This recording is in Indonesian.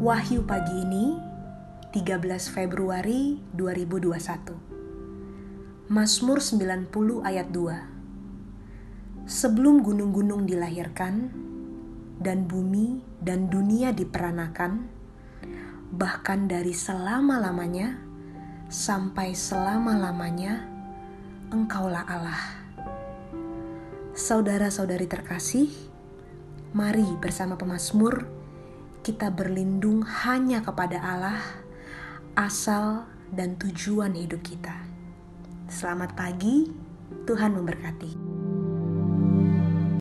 Wahyu pagi ini 13 Februari 2021 Mazmur 90 ayat 2 Sebelum gunung-gunung dilahirkan dan bumi dan dunia diperanakan bahkan dari selama-lamanya sampai selama-lamanya Engkaulah Allah. Saudara-saudari terkasih, mari bersama pemazmur kita berlindung hanya kepada Allah, asal dan tujuan hidup kita. Selamat pagi, Tuhan memberkati.